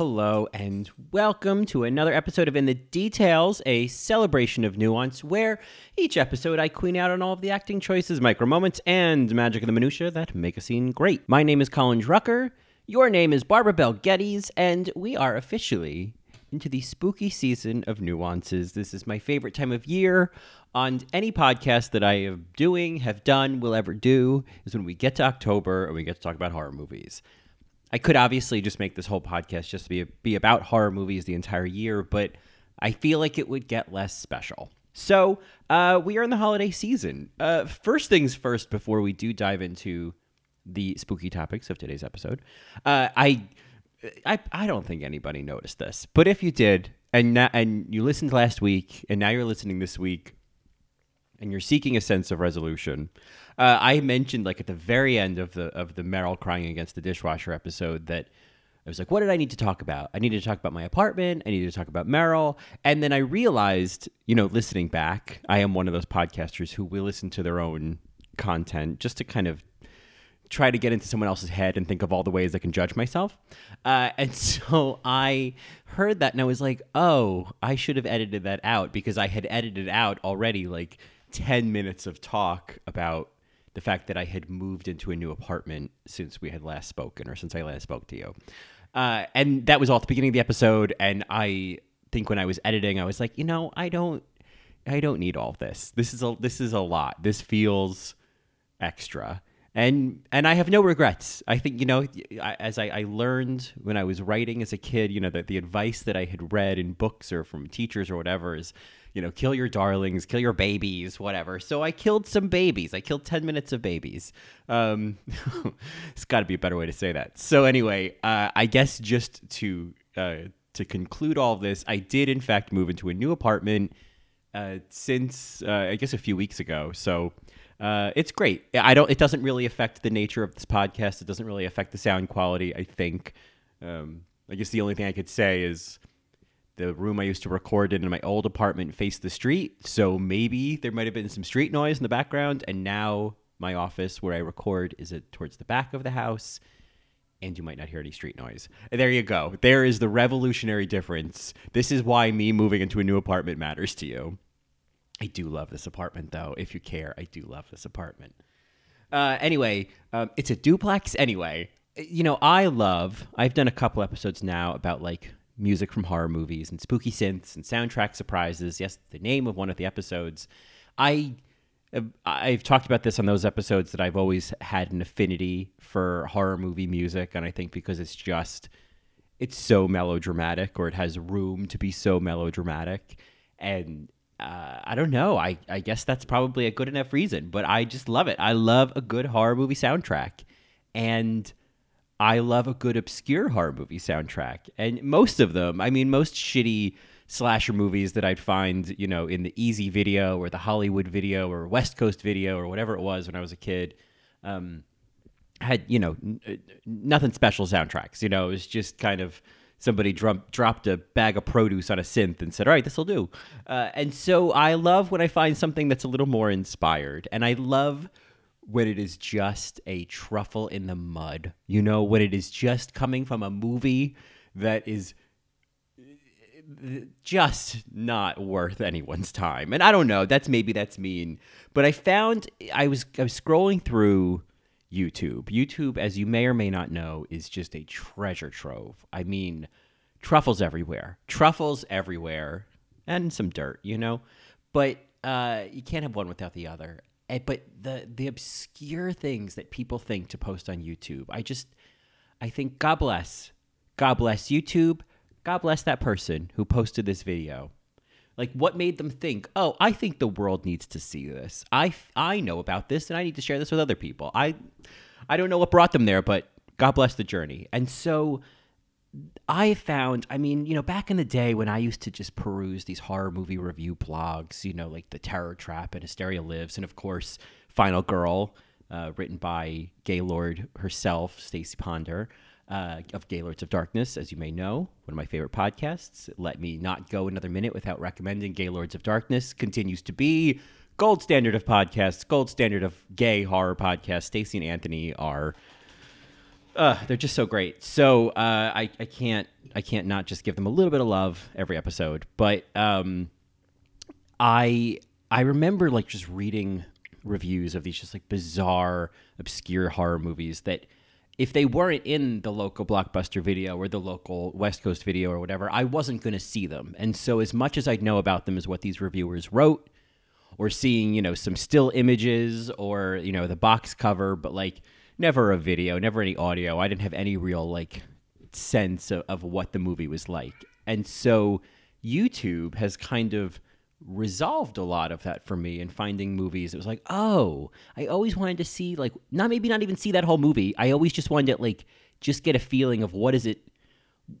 Hello and welcome to another episode of In the Details, a celebration of nuance where each episode I queen out on all of the acting choices, micro moments, and magic of the minutia that make a scene great. My name is Colin Drucker, your name is Barbara Bell Geddes, and we are officially into the spooky season of nuances. This is my favorite time of year on any podcast that I am doing, have done, will ever do, is when we get to October and we get to talk about horror movies. I could obviously just make this whole podcast just be be about horror movies the entire year, but I feel like it would get less special. So uh, we are in the holiday season. Uh, first things first, before we do dive into the spooky topics of today's episode, uh, I, I I don't think anybody noticed this, but if you did, and na- and you listened last week, and now you're listening this week, and you're seeking a sense of resolution. Uh, I mentioned like at the very end of the of the Meryl crying against the dishwasher episode that I was like, what did I need to talk about? I needed to talk about my apartment. I needed to talk about Meryl. And then I realized, you know, listening back, I am one of those podcasters who will listen to their own content just to kind of try to get into someone else's head and think of all the ways I can judge myself. Uh, and so I heard that and I was like, oh, I should have edited that out because I had edited out already like 10 minutes of talk about the fact that I had moved into a new apartment since we had last spoken or since I last spoke to you. Uh, and that was all at the beginning of the episode. And I think when I was editing, I was like, you know, I don't, I don't need all this. This is a, this is a lot. This feels extra. And and I have no regrets. I think you know, I- as I, I learned when I was writing as a kid, you know, that the advice that I had read in books or from teachers or whatever is, you know, kill your darlings, kill your babies, whatever. So I killed some babies. I killed ten minutes of babies. Um, it's got to be a better way to say that. So anyway, uh, I guess just to uh, to conclude all this, I did in fact move into a new apartment uh, since uh, I guess a few weeks ago. So uh, it's great. I don't. It doesn't really affect the nature of this podcast. It doesn't really affect the sound quality. I think. Um, I guess the only thing I could say is the room I used to record in in my old apartment faced the street, so maybe there might have been some street noise in the background. And now my office where I record is it towards the back of the house, and you might not hear any street noise. There you go. There is the revolutionary difference. This is why me moving into a new apartment matters to you. I do love this apartment, though. If you care, I do love this apartment. Uh, anyway, um, it's a duplex. Anyway, you know, I love. I've done a couple episodes now about like music from horror movies and spooky synths and soundtrack surprises. Yes, the name of one of the episodes. I I've talked about this on those episodes that I've always had an affinity for horror movie music, and I think because it's just it's so melodramatic, or it has room to be so melodramatic, and uh, I don't know. I I guess that's probably a good enough reason, but I just love it. I love a good horror movie soundtrack, and I love a good obscure horror movie soundtrack. And most of them, I mean, most shitty slasher movies that I'd find, you know, in the Easy Video or the Hollywood Video or West Coast Video or whatever it was when I was a kid, um, had you know n- uh, nothing special soundtracks. You know, it was just kind of somebody drum- dropped a bag of produce on a synth and said, "All right, this will do." Uh, and so I love when I find something that's a little more inspired, and I love when it is just a truffle in the mud. You know, when it is just coming from a movie that is just not worth anyone's time. And I don't know, that's maybe that's mean, but I found I was I was scrolling through YouTube. YouTube as you may or may not know is just a treasure trove. I mean, truffles everywhere. Truffles everywhere and some dirt, you know? But uh, you can't have one without the other. Eh, But the the obscure things that people think to post on YouTube, I just I think God bless. God bless YouTube. God bless that person who posted this video. Like what made them think, "Oh, I think the world needs to see this. I I know about this and I need to share this with other people." I I don't know what brought them there, but God bless the journey. And so I found, I mean, you know, back in the day when I used to just peruse these horror movie review blogs, you know, like The Terror Trap and Hysteria Lives, and of course, Final Girl, uh, written by Gaylord herself, Stacie Ponder. Uh, of Gaylords of Darkness, as you may know, one of my favorite podcasts. Let me not go another minute without recommending Gaylords of Darkness. Continues to be gold standard of podcasts, gold standard of gay horror podcasts. Stacie and Anthony are uh, they're just so great. So uh, I, I can't I can't not just give them a little bit of love every episode. But um, I I remember like just reading reviews of these just like bizarre, obscure horror movies that if they weren't in the local blockbuster video or the local West Coast video or whatever, I wasn't going to see them. And so as much as I'd know about them as what these reviewers wrote or seeing, you know, some still images or, you know, the box cover, but like never a video, never any audio. I didn't have any real like sense of, of what the movie was like. And so YouTube has kind of resolved a lot of that for me in finding movies. It was like, oh, I always wanted to see like not maybe not even see that whole movie. I always just wanted to like just get a feeling of what is it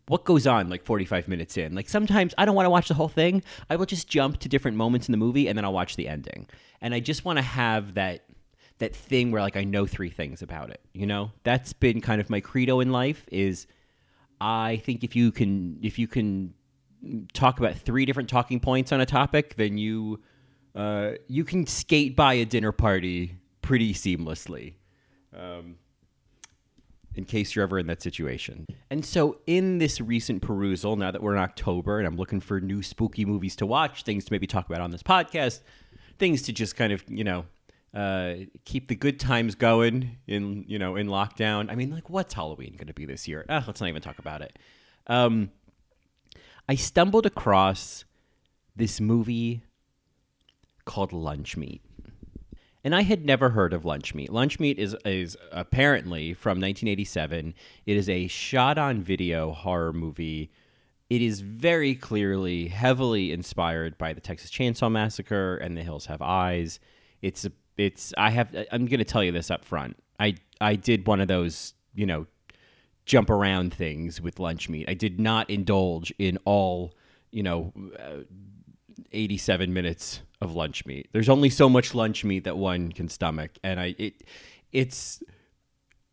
what goes on like 45 minutes in. Like sometimes I don't want to watch the whole thing. I will just jump to different moments in the movie and then I'll watch the ending. And I just want to have that that thing where like I know three things about it. You know, that's been kind of my credo in life. Is I think if you can if you can talk about three different talking points on a topic, then you uh, you can skate by a dinner party pretty seamlessly. Um, in case you're ever in that situation. And so, in this recent perusal, now that we're in October and I'm looking for new spooky movies to watch, things to maybe talk about on this podcast, things to just kind of, you know, uh, keep the good times going in you know in lockdown. I mean, like, what's Halloween going to be this year? Let's not even talk about it. Um, I stumbled across this movie called Lunch Meat. And I had never heard of Lunch Meat. Lunch Meat is is apparently from 1987. It is a shot on video horror movie. It is very clearly heavily inspired by the Texas Chainsaw Massacre and The Hills Have Eyes. It's a it's I have I'm going to tell you this up front. I I did one of those, you know, jump around things with lunch meat. I did not indulge in all, you know, uh, 87 minutes of lunch meat. There's only so much lunch meat that one can stomach and I it it's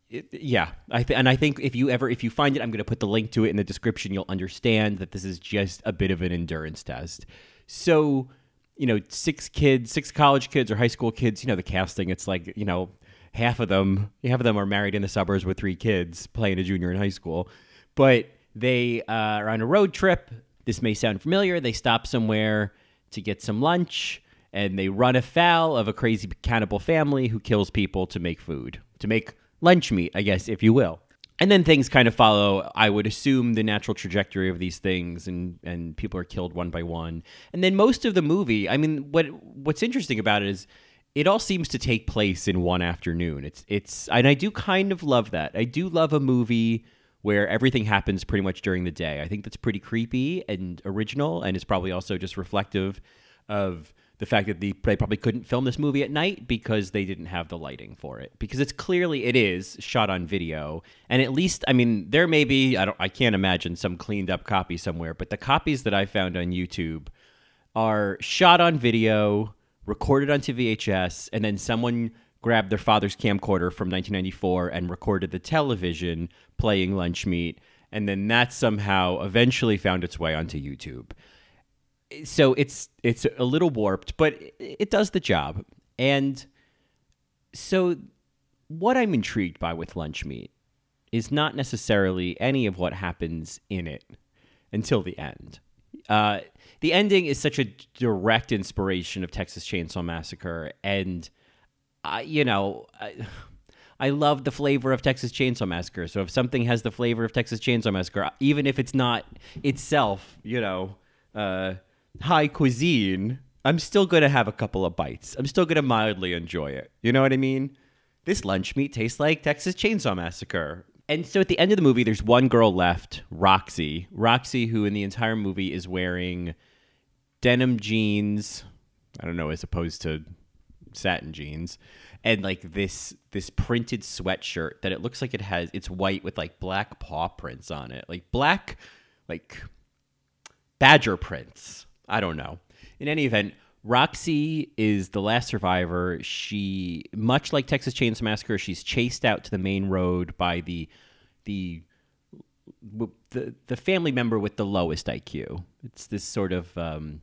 it, yeah, I th- and I think if you ever if you find it, I'm going to put the link to it in the description. You'll understand that this is just a bit of an endurance test. So you know, six kids, six college kids or high school kids, you know, the casting, it's like, you know, half of them, half of them are married in the suburbs with three kids playing a junior in high school. But they uh, are on a road trip. This may sound familiar. They stop somewhere to get some lunch and they run afoul of a crazy cannibal family who kills people to make food, to make lunch meat, I guess, if you will and then things kind of follow. I would assume the natural trajectory of these things and and people are killed one by one. And then most of the movie i mean what what's interesting about it is it all seems to take place in one afternoon. It's it's and i do kind of love that. I do love a movie where everything happens pretty much during the day. I think that's pretty creepy and original and it's probably also just reflective of the fact that the, they probably couldn't film this movie at night because they didn't have the lighting for it. Because it's clearly it is shot on video. And at least i mean there may be i don't i can't imagine some cleaned up copy somewhere but the copies that i found on youtube are shot on video recorded onto vhs and then someone grabbed their father's camcorder from 1994 and recorded the television playing lunch meat. And then that somehow eventually found its way onto youtube so it's it's a little warped, but it does the job. And so what I'm intrigued by with lunch meat is not necessarily any of what happens in it until the end. Uh, the ending is such a direct inspiration of Texas Chainsaw Massacre, and I, you know, I, I love the flavor of Texas Chainsaw Massacre. So if something has the flavor of Texas Chainsaw Massacre, even if it's not itself, you know, uh, high cuisine, I'm still going to have a couple of bites. I'm still going to mildly enjoy it. You know what I mean? This lunch meat tastes like Texas Chainsaw Massacre. And so at the end of the movie, there's one girl left, Roxy. Roxy, who in the entire movie is wearing denim jeans. I don't know, as opposed to satin jeans and like this this printed sweatshirt that it looks like it has it's white with like black paw prints on it like black like badger prints i don't know in any event roxy is the last survivor she much like texas chainsaw massacre she's chased out to the main road by the the the, the family member with the lowest iq it's this sort of um,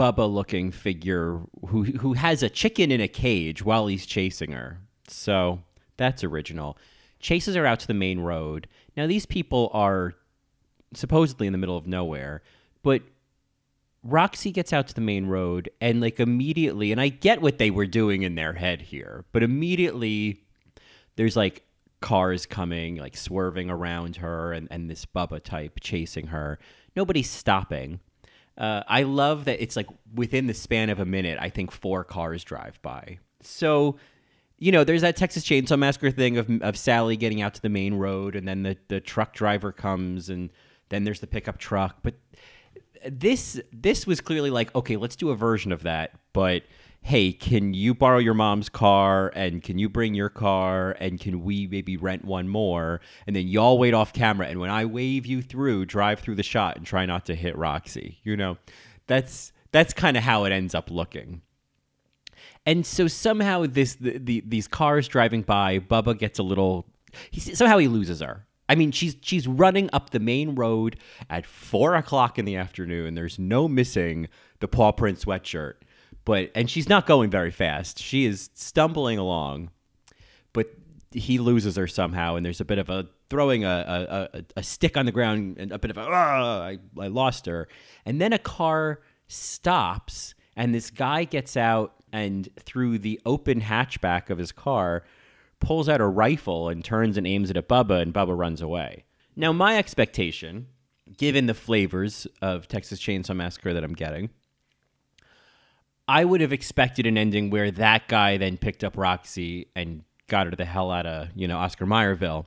Bubba looking figure who who has a chicken in a cage while he's chasing her. So that's original. Chases her out to the main road. Now these people are supposedly in the middle of nowhere, but Roxy gets out to the main road and like immediately and I get what they were doing in their head here, but immediately there's like cars coming, like swerving around her and, and this Bubba type chasing her. Nobody's stopping. Uh, I love that it's like within the span of a minute, I think four cars drive by. So, you know, there's that Texas Chainsaw Massacre thing of, of Sally getting out to the main road, and then the, the truck driver comes, and then there's the pickup truck. But this this was clearly like, okay, let's do a version of that, but hey, can you borrow your mom's car and can you bring your car and can we maybe rent one more? And then y'all wait off camera. And when I wave you through, drive through the shot and try not to hit Roxy. You know, that's that's kind of how it ends up looking. And so somehow this the, the, these cars driving by, Bubba gets a little. He somehow he loses her. I mean, she's she's running up the main road at four o'clock in the afternoon. There's no missing the paw print sweatshirt but and she's not going very fast. She is stumbling along, but he loses her somehow, and there's a bit of a throwing a a, a stick on the ground and a bit of a I, I lost her, and then a car stops, and this guy gets out and through the open hatchback of his car pulls out a rifle and turns and aims it at Bubba, and Bubba runs away. Now, my expectation, given the flavors of Texas Chainsaw Massacre that I'm getting, I would have expected an ending where that guy then picked up Roxy and got her the hell out of, you know, Oscar Mayerville.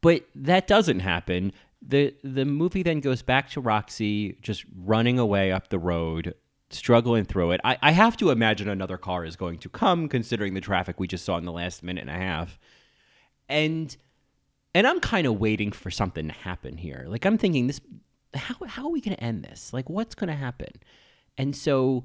But that doesn't happen. The the movie then goes back to Roxy just running away up the road, struggling through it. I, I have to imagine another car is going to come, considering the traffic we just saw in the last minute and a half. And and I'm kind of waiting for something to happen here. Like I'm thinking this how how are we gonna end this? Like what's gonna happen? And so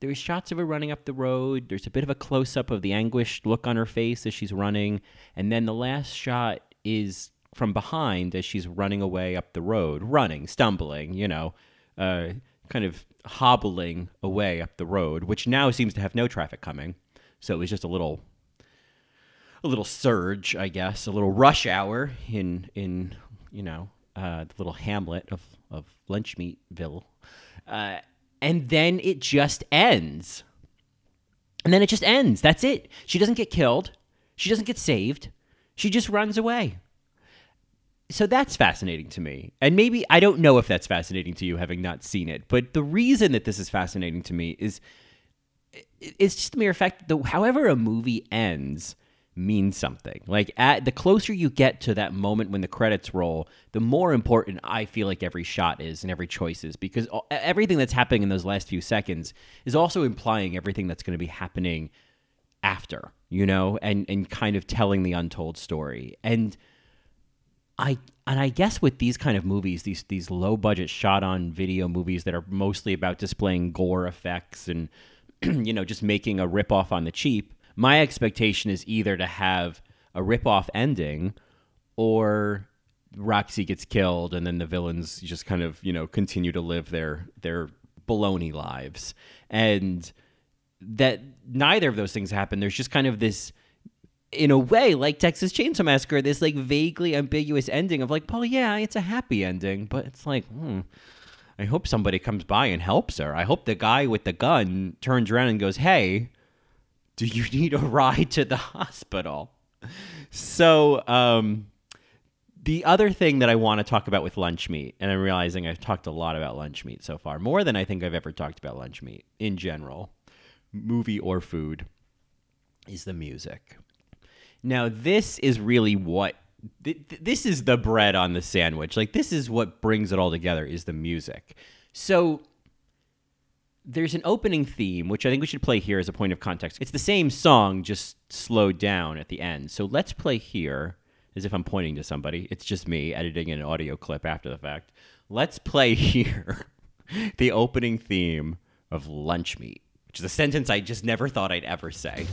there's shots of her running up the road. There's a bit of a close up of the anguished look on her face as she's running. And then the last shot is from behind as she's running away up the road, running, stumbling, you know, uh, kind of hobbling away up the road, which now seems to have no traffic coming. So it was just a little a little surge, I guess, a little rush hour in in you know uh, the little hamlet of of Lunchmeatville, uh, and then it just ends. And then it just ends. That's it. She doesn't get killed. She doesn't get saved. She just runs away. So that's fascinating to me. And maybe I don't know if that's fascinating to you having not seen it, but the reason that this is fascinating to me is it's just the mere fact that however a movie ends, means something. Like at the closer you get to that moment when the credits roll, the more important I feel like every shot is and every choice is because everything that's happening in those last few seconds is also implying everything that's going to be happening after, you know, and and kind of telling the untold story. And I and I guess with these kind of movies, these these low budget shot on video movies that are mostly about displaying gore effects and you know, just making a rip off on the cheap my expectation is either to have a rip-off ending or Roxy gets killed and then the villains just kind of, you know, continue to live their their baloney lives. And that neither of those things happen. There's just kind of this in a way, like Texas Chainsaw Massacre, this like vaguely ambiguous ending of like, well, yeah, it's a happy ending, but it's like, hmm, I hope somebody comes by and helps her. I hope the guy with the gun turns around and goes, hey, do you need a ride to the hospital? So, um, the other thing that I want to talk about with lunch meat, and I'm realizing I've talked a lot about lunch meat so far, more than I think I've ever talked about lunch meat in general, movie or food, is the music. Now, this is really what th- this is the bread on the sandwich. Like this is what brings it all together is the music. So there's an opening theme, which I think we should play here as a point of context. It's the same song, just slowed down at the end. So let's play here as if I'm pointing to somebody. It's just me editing an audio clip after the fact. Let's play here the opening theme of Lunch Meat, which is a sentence I just never thought I'd ever say.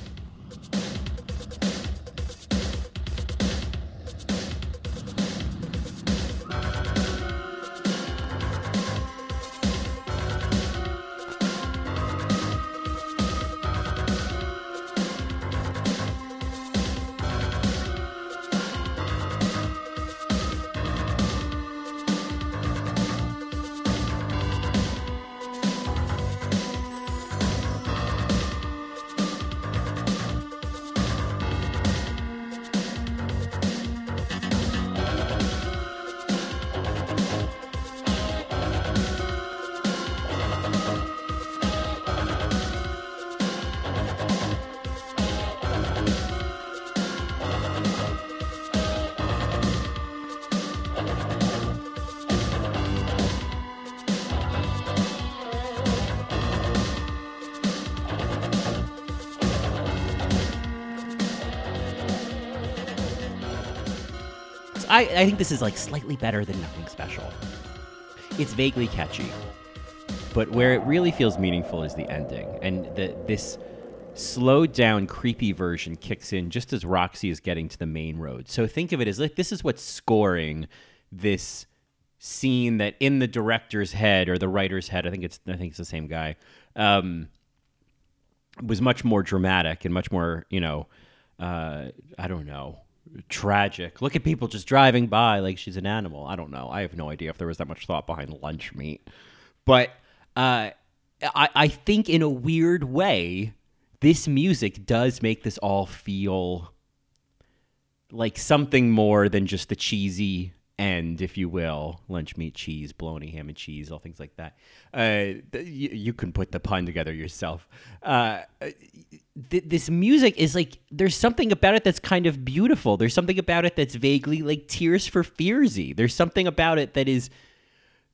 I, I think this is like slightly better than Nothing Special. It's vaguely catchy, but where it really feels meaningful is the ending, and the this slowed down, creepy version kicks in just as Roxy is getting to the main road. So think of it as like this is what's scoring this scene that in the director's head or the writer's head, I think it's I think it's the same guy, um, was much more dramatic and much more you know, uh, I don't know tragic. Look at people just driving by like she's an animal. I don't know. I have no idea if there was that much thought behind lunch meat. But uh, I, I think in a weird way, this music does make this all feel like something more than just the cheesy end, if you will, lunch meat, cheese, bologna, ham and cheese, all things like that. Uh, you, you, can put the pun together yourself. Uh, th- this music is like there's something about it that's kind of beautiful. There's something about it that's vaguely like Tears for Fearsy. There's something about it that is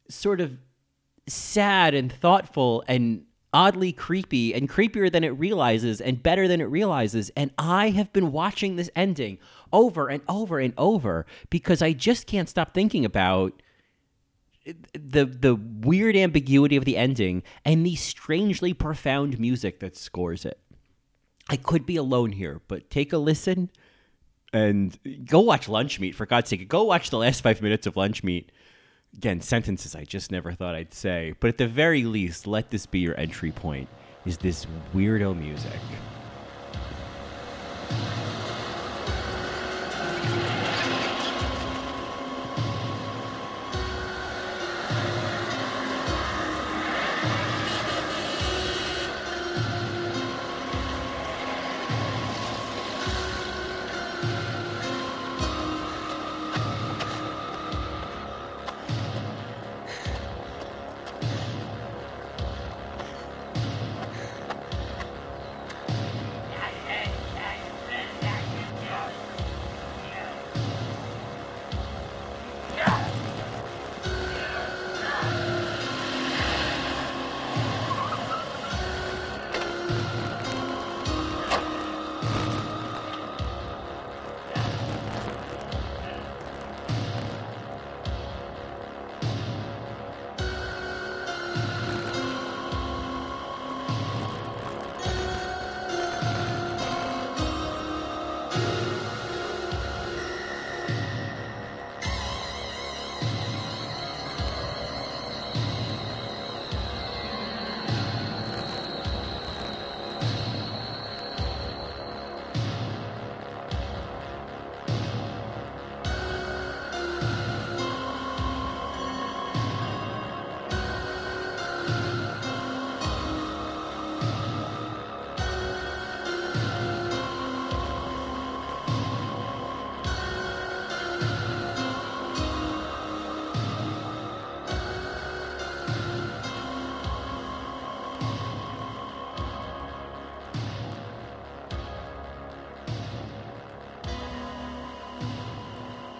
sort of sad and thoughtful and oddly creepy and creepier than it realizes and better than it realizes. And I have been watching this ending over and over and over because I just can't stop thinking about the the weird ambiguity of the ending and the strangely profound music that scores it. I could be alone here, but take a listen and go watch Lunch Meat for God's sake. Go watch the last five minutes of Lunch Meat. Again, sentences I just never thought I'd say, but at the very least, let this be your entry point. Is this weirdo music?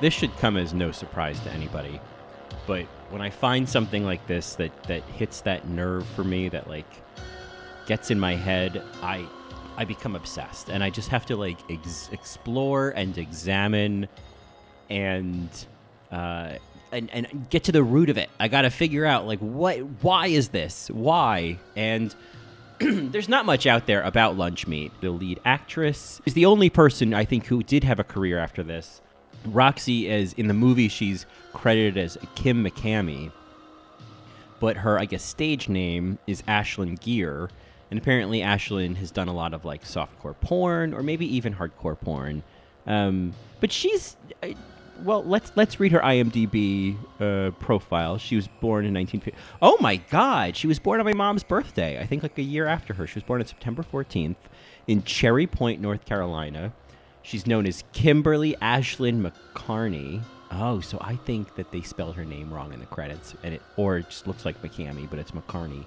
This should come as no surprise to anybody. but when I find something like this that that hits that nerve for me, that like gets in my head, I I become obsessed, and I just have to like ex- explore and examine, and uh, and and get to the root of it. I got to figure out like what why is this why and. there's not much out there about lunch meat. The lead actress is the only person I think who did have a career after this. Roxy is in the movie she's credited as Kim McCamey, but her I guess stage name is Ashlyn Gere, and apparently Ashlyn has done a lot of like softcore porn or maybe even hardcore porn. Um, but she's uh, well, let's let's read her IMDb uh, profile. She was born in 1950. Oh my God, she was born on my mom's birthday. I think like a year after her. She was born on September 14th in Cherry Point, North Carolina. She's known as Kimberly Ashlyn McCarney. Oh, so I think that they spelled her name wrong in the credits, and it or it just looks like McCamey, but it's McCarney.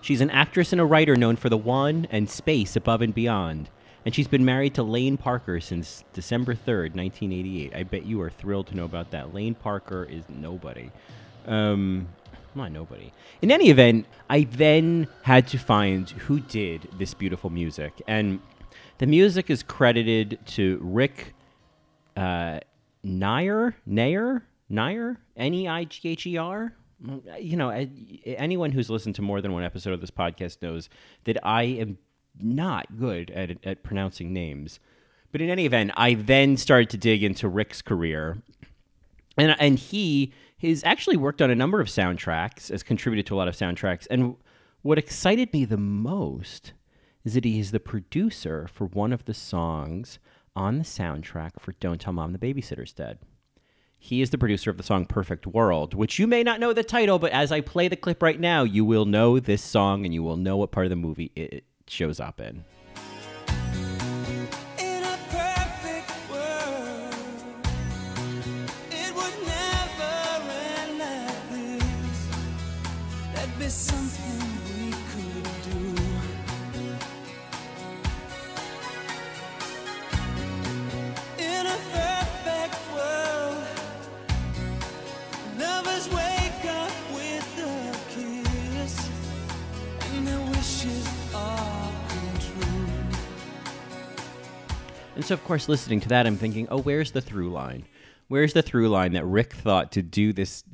She's an actress and a writer known for The One and Space Above and Beyond and she's been married to Lane Parker since December 3rd, 1988. I bet you are thrilled to know about that. Lane Parker is nobody. Um, not nobody. In any event, I then had to find who did this beautiful music. And the music is credited to Rick uh, Nair, Nair, Nair, N E I G H E R. You know, anyone who's listened to more than one episode of this podcast knows that I am not good at, at pronouncing names. But in any event, I then started to dig into Rick's career. And, and he has actually worked on a number of soundtracks, has contributed to a lot of soundtracks. And what excited me the most is that he is the producer for one of the songs on the soundtrack for Don't Tell Mom the Babysitter's Dead. He is the producer of the song Perfect World, which you may not know the title, but as I play the clip right now, you will know this song and you will know what part of the movie it, shows up in. And so, of course, listening to that, I'm thinking, oh, where's the through line? Where's the through line that Rick thought to do this,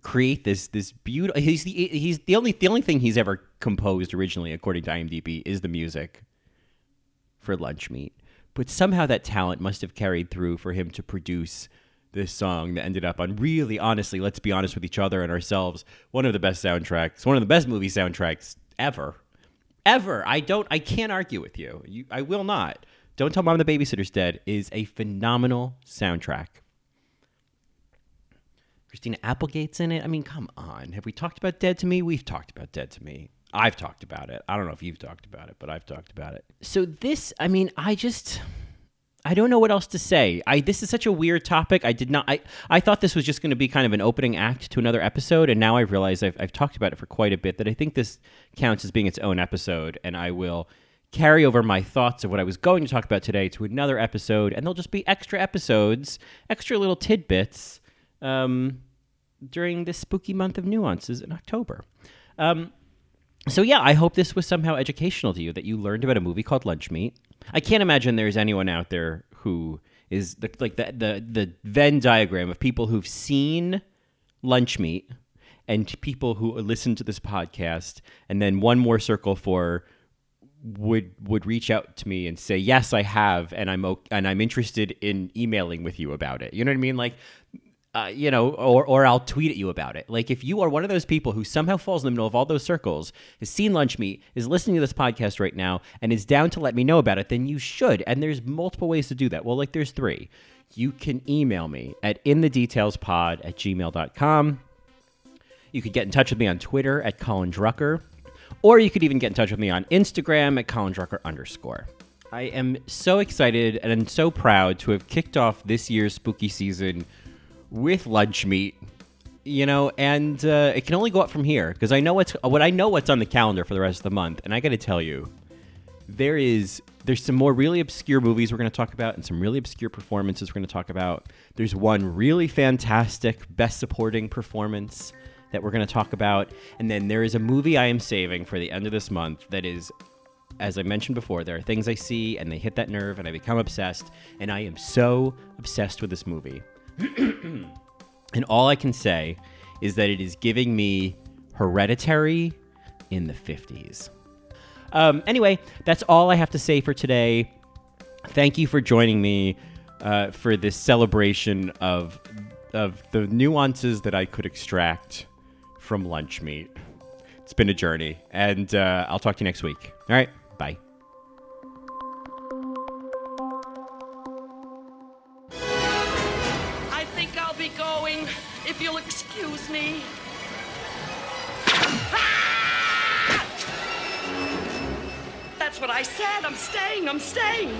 create this this beautiful? He's the he's the only the only thing he's ever composed originally, according to IMDb, is the music for Lunch Meat. But somehow that talent must have carried through for him to produce this song that ended up on really honestly, let's be honest with each other and ourselves, one of the best soundtracks, one of the best movie soundtracks ever. Ever. I don't I can't argue with you. you I will not. Don't Tell Mom the Babysitter's Dead is a phenomenal soundtrack. Christina Applegate's in it. I mean, come on. Have we talked about Dead to Me? We've talked about Dead to Me. I've talked about it. I don't know if you've talked about it, but I've talked about it. So this, I mean, I just I don't know what else to say. I this is such a weird topic. I did not I I thought this was just going to be kind of an opening act to another episode and now I've realized I've I've talked about it for quite a bit that I think this counts as being its own episode and I will carry over my thoughts of what I was going to talk about today to another episode, and there'll just be extra episodes, extra little tidbits um, during this spooky month of nuances in October. Um, so yeah, I hope this was somehow educational to you that you learned about a movie called Lunch Meat. I can't imagine there's anyone out there who is the, like the, the the Venn diagram of people who've seen Lunch Meat and people who listen to this podcast, and then one more circle for would would reach out to me and say yes I have and I'm okay, and I'm interested in emailing with you about it. You know what I mean? Like uh, you know, or or I'll tweet at you about it. Like if you are one of those people who somehow falls in the middle of all those circles, has seen Lunch Meat, is listening to this podcast right now, and is down to let me know about it, then you should. And there's multiple ways to do that. Well, like there's three. You can email me at inthedetailspod at gmail.com. You could get in touch with me on Twitter at Colin Drucker. Or you could even get in touch with me on Instagram at Colin Drucker underscore. I am so excited and I'm so proud to have kicked off this year's spooky season with lunch meat. You know, and uh, it can only go up from here because I know what's what I know what's on the calendar for the rest of the month, and I got to tell you, there is there's some more really obscure movies we're going to talk about and some really obscure performances we're going to talk about. There's one really fantastic best supporting performance that we're going to talk about. And then there is a movie I am saving for the end of this month that is, as I mentioned before, there are things I see and they hit that nerve and I become obsessed. And I am so obsessed with this movie. and all I can say is that it is giving me hereditary in the 50s. Um, anyway, that's all I have to say for today. Thank you for joining me uh, for this celebration of of the nuances that I could extract from lunch meat. It's been a journey, and uh, I'll talk to you next week. All right, bye. I think I'll be going, if you'll excuse me. Ah! That's what I said. I'm staying. I'm staying.